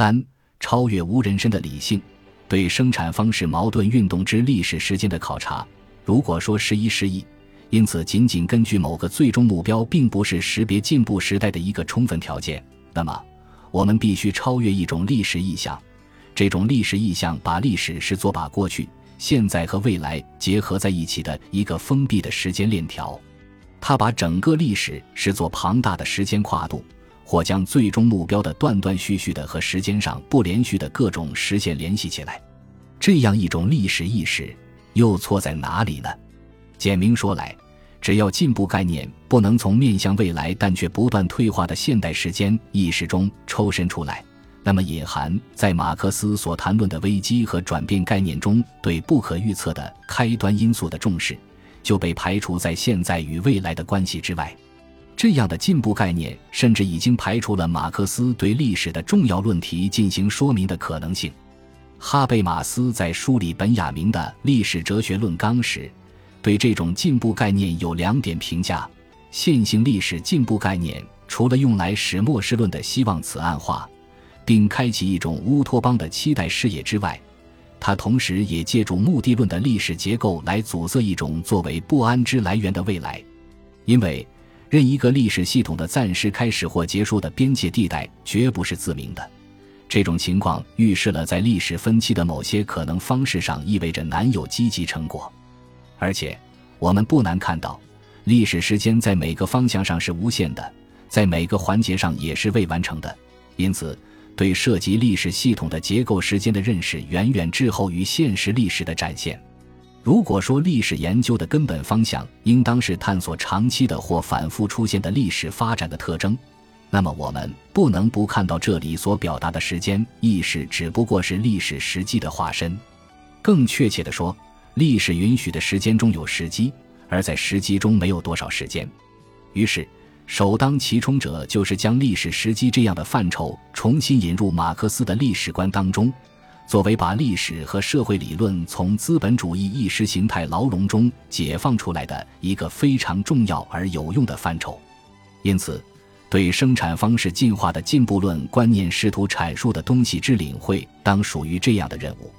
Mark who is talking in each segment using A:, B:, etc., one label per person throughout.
A: 三、超越无人身的理性，对生产方式矛盾运动之历史时间的考察。如果说十一世纪，因此仅仅根据某个最终目标，并不是识别进步时代的一个充分条件，那么我们必须超越一种历史意象。这种历史意象把历史视作把过去、现在和未来结合在一起的一个封闭的时间链条，它把整个历史视作庞大的时间跨度。或将最终目标的断断续续的和时间上不连续的各种实现联系起来，这样一种历史意识又错在哪里呢？简明说来，只要进步概念不能从面向未来但却不断退化的现代时间意识中抽身出来，那么隐含在马克思所谈论的危机和转变概念中对不可预测的开端因素的重视，就被排除在现在与未来的关系之外。这样的进步概念，甚至已经排除了马克思对历史的重要论题进行说明的可能性。哈贝马斯在梳理本雅明的《历史哲学论纲》时，对这种进步概念有两点评价：线性历史进步概念除了用来使末世论的希望此暗化，并开启一种乌托邦的期待视野之外，它同时也借助目的论的历史结构来阻塞一种作为不安之来源的未来，因为。任一个历史系统的暂时开始或结束的边界地带绝不是自明的，这种情况预示了在历史分期的某些可能方式上意味着难有积极成果，而且我们不难看到，历史时间在每个方向上是无限的，在每个环节上也是未完成的，因此对涉及历史系统的结构时间的认识远远滞后于现实历史的展现。如果说历史研究的根本方向应当是探索长期的或反复出现的历史发展的特征，那么我们不能不看到这里所表达的时间意识只不过是历史时机的化身。更确切地说，历史允许的时间中有时机，而在时机中没有多少时间。于是，首当其冲者就是将历史时机这样的范畴重新引入马克思的历史观当中。作为把历史和社会理论从资本主义意识形态牢笼中解放出来的一个非常重要而有用的范畴，因此，对生产方式进化的进步论观念试图阐述的东西之领会，当属于这样的任务。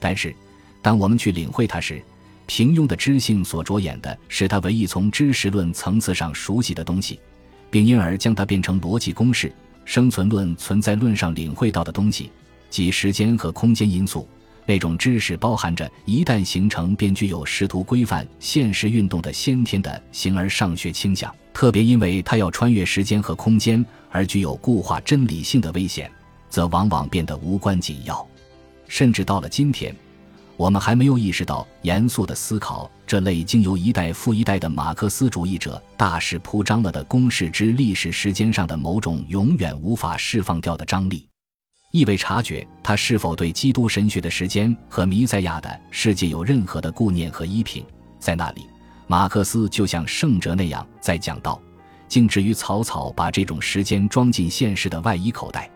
A: 但是，当我们去领会它时，平庸的知性所着眼的是它唯一从知识论层次上熟悉的东西，并因而将它变成逻辑公式、生存论、存在论上领会到的东西。即时间和空间因素，那种知识包含着一旦形成便具有试图规范现实运动的先天的形而上学倾向，特别因为它要穿越时间和空间而具有固化真理性的危险，则往往变得无关紧要。甚至到了今天，我们还没有意识到严肃的思考这类经由一代复一代的马克思主义者大肆铺张了的公式之历史时间上的某种永远无法释放掉的张力。意味察觉他是否对基督神学的时间和弥赛亚的世界有任何的顾念和依凭，在那里，马克思就像圣哲那样在讲道，竟至于草草把这种时间装进现实的外衣口袋。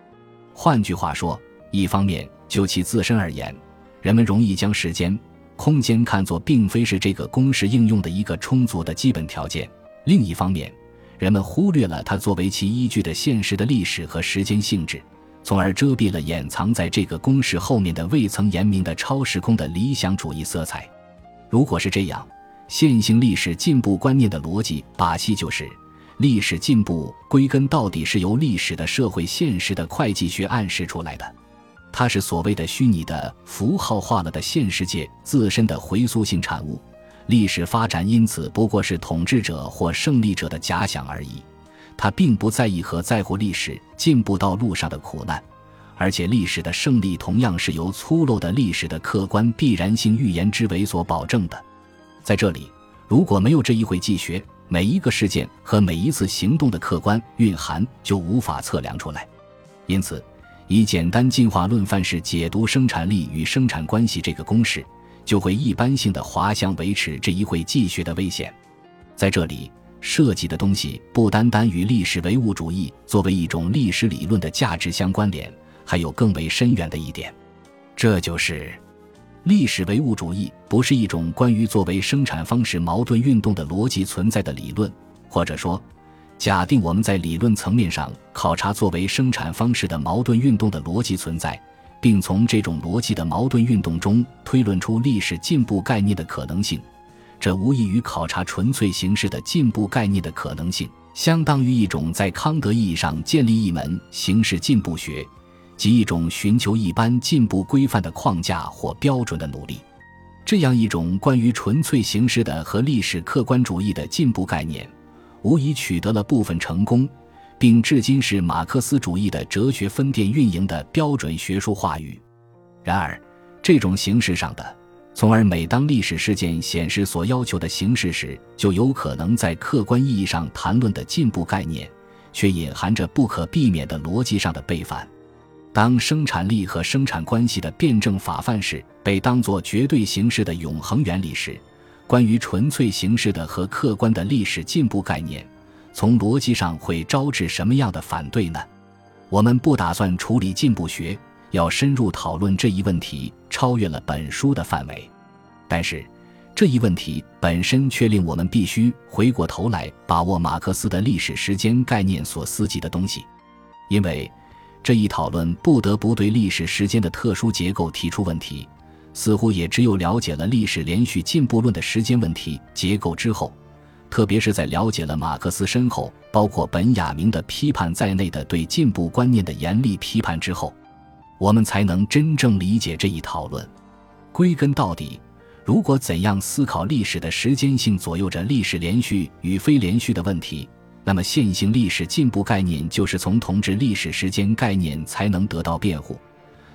A: 换句话说，一方面就其自身而言，人们容易将时间、空间看作并非是这个公式应用的一个充足的基本条件；另一方面，人们忽略了它作为其依据的现实的历史和时间性质。从而遮蔽了掩藏在这个公式后面的未曾言明的超时空的理想主义色彩。如果是这样，线性历史进步观念的逻辑把戏就是：历史进步归根到底是由历史的社会现实的会计学暗示出来的，它是所谓的虚拟的符号化了的现世界自身的回溯性产物。历史发展因此不过是统治者或胜利者的假想而已。他并不在意和在乎历史进步道路上的苦难，而且历史的胜利同样是由粗陋的历史的客观必然性预言之为所保证的。在这里，如果没有这一会计学，每一个事件和每一次行动的客观蕴含就无法测量出来。因此，以简单进化论范式解读生产力与生产关系这个公式，就会一般性的滑向维持这一会计学的危险。在这里。涉及的东西不单单与历史唯物主义作为一种历史理论的价值相关联，还有更为深远的一点，这就是历史唯物主义不是一种关于作为生产方式矛盾运动的逻辑存在的理论，或者说，假定我们在理论层面上考察作为生产方式的矛盾运动的逻辑存在，并从这种逻辑的矛盾运动中推论出历史进步概念的可能性，这无异于考察纯粹形式的进步概念的可能性，相当于一种在康德意义上建立一门形式进步学，即一种寻求一般进步规范的框架或标准的努力。这样一种关于纯粹形式的和历史客观主义的进步概念。无疑取得了部分成功，并至今是马克思主义的哲学分店运营的标准学术话语。然而，这种形式上的，从而每当历史事件显示所要求的形式时，就有可能在客观意义上谈论的进步概念，却隐含着不可避免的逻辑上的背反。当生产力和生产关系的辩证法范式被当作绝对形式的永恒原理时，关于纯粹形式的和客观的历史进步概念，从逻辑上会招致什么样的反对呢？我们不打算处理进步学，要深入讨论这一问题，超越了本书的范围。但是，这一问题本身却令我们必须回过头来把握马克思的历史时间概念所思及的东西，因为这一讨论不得不对历史时间的特殊结构提出问题。似乎也只有了解了历史连续进步论的时间问题结构之后，特别是在了解了马克思身后包括本雅明的批判在内的对进步观念的严厉批判之后，我们才能真正理解这一讨论。归根到底，如果怎样思考历史的时间性左右着历史连续与非连续的问题，那么线性历史进步概念就是从同质历史时间概念才能得到辩护。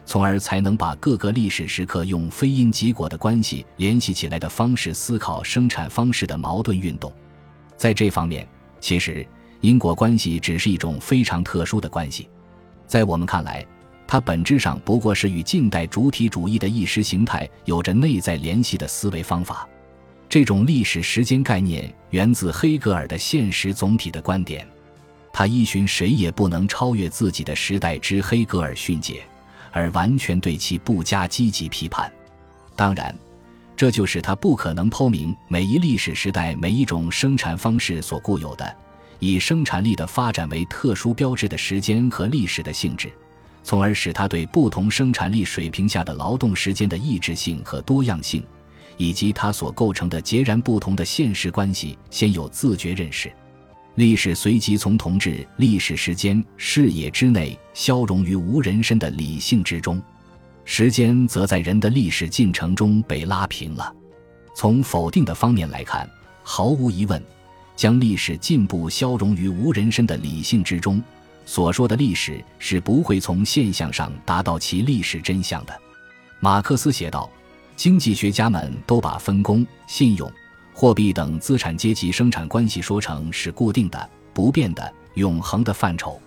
A: 从而才能把各个历史时刻用非因即果的关系联系起来的方式思考生产方式的矛盾运动。在这方面，其实因果关系只是一种非常特殊的关系。在我们看来，它本质上不过是与近代主体主义的意识形态有着内在联系的思维方法。这种历史时间概念源自黑格尔的现实总体的观点，他依循“谁也不能超越自己的时代”之黑格尔训诫。而完全对其不加积极批判，当然，这就是他不可能剖明每一历史时代每一种生产方式所固有的以生产力的发展为特殊标志的时间和历史的性质，从而使他对不同生产力水平下的劳动时间的抑制性和多样性，以及它所构成的截然不同的现实关系先有自觉认识。历史随即从同志历史时间视野之内消融于无人身的理性之中，时间则在人的历史进程中被拉平了。从否定的方面来看，毫无疑问，将历史进步消融于无人身的理性之中，所说的历史是不会从现象上达到其历史真相的。马克思写道：“经济学家们都把分工、信用。”货币等资产阶级生产关系说成是固定的、不变的、永恒的范畴。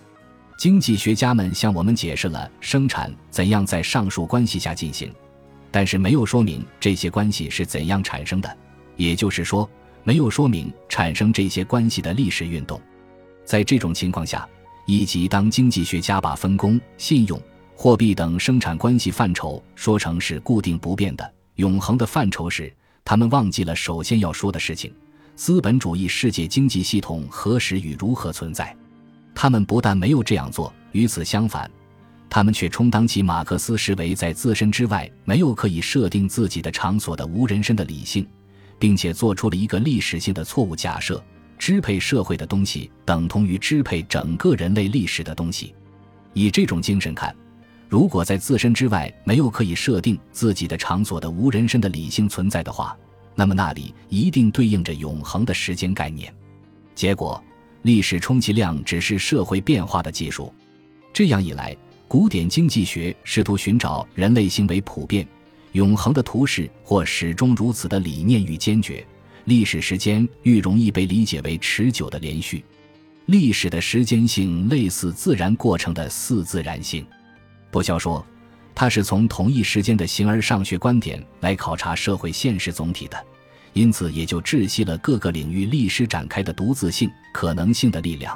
A: 经济学家们向我们解释了生产怎样在上述关系下进行，但是没有说明这些关系是怎样产生的，也就是说，没有说明产生这些关系的历史运动。在这种情况下，以及当经济学家把分工、信用、货币等生产关系范畴说成是固定不变的、永恒的范畴时，他们忘记了首先要说的事情：资本主义世界经济系统何时与如何存在。他们不但没有这样做，与此相反，他们却充当起马克思视为在自身之外没有可以设定自己的场所的无人身的理性，并且做出了一个历史性的错误假设：支配社会的东西等同于支配整个人类历史的东西。以这种精神看。如果在自身之外没有可以设定自己的场所的无人身的理性存在的话，那么那里一定对应着永恒的时间概念。结果，历史充其量只是社会变化的技术。这样一来，古典经济学试图寻找人类行为普遍、永恒的图式或始终如此的理念与坚决。历史时间愈容易被理解为持久的连续。历史的时间性类似自然过程的四自然性。不消说，他是从同一时间的形而上学观点来考察社会现实总体的，因此也就窒息了各个领域历史展开的独自性、可能性的力量。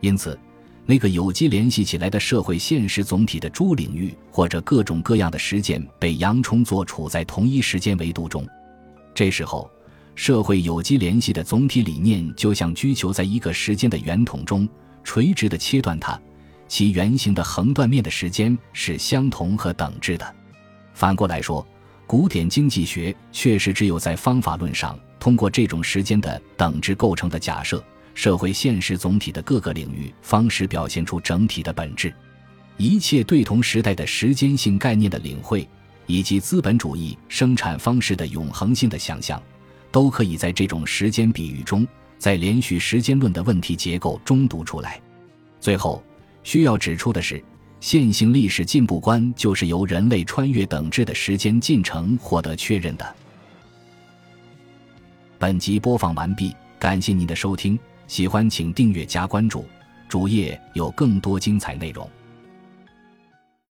A: 因此，那个有机联系起来的社会现实总体的诸领域或者各种各样的实践被洋葱作处在同一时间维度中。这时候，社会有机联系的总体理念就像居球在一个时间的圆筒中，垂直的切断它，其圆形的横断面的时间是相同和等值的。反过来说，古典经济学确实只有在方法论上通过这种时间的等值构成的假设，社会现实总体的各个领域方式表现出整体的本质。一切对同时代的时间性概念的领会，以及资本主义生产方式的永恒性的想象。都可以在这种时间比喻中，在连续时间论的问题结构中读出来。最后需要指出的是，线性历史进步观就是由人类穿越等质的时间进程获得确认的。本集播放完毕，感谢您的收听，喜欢请订阅加关注，主页有更多精彩内容。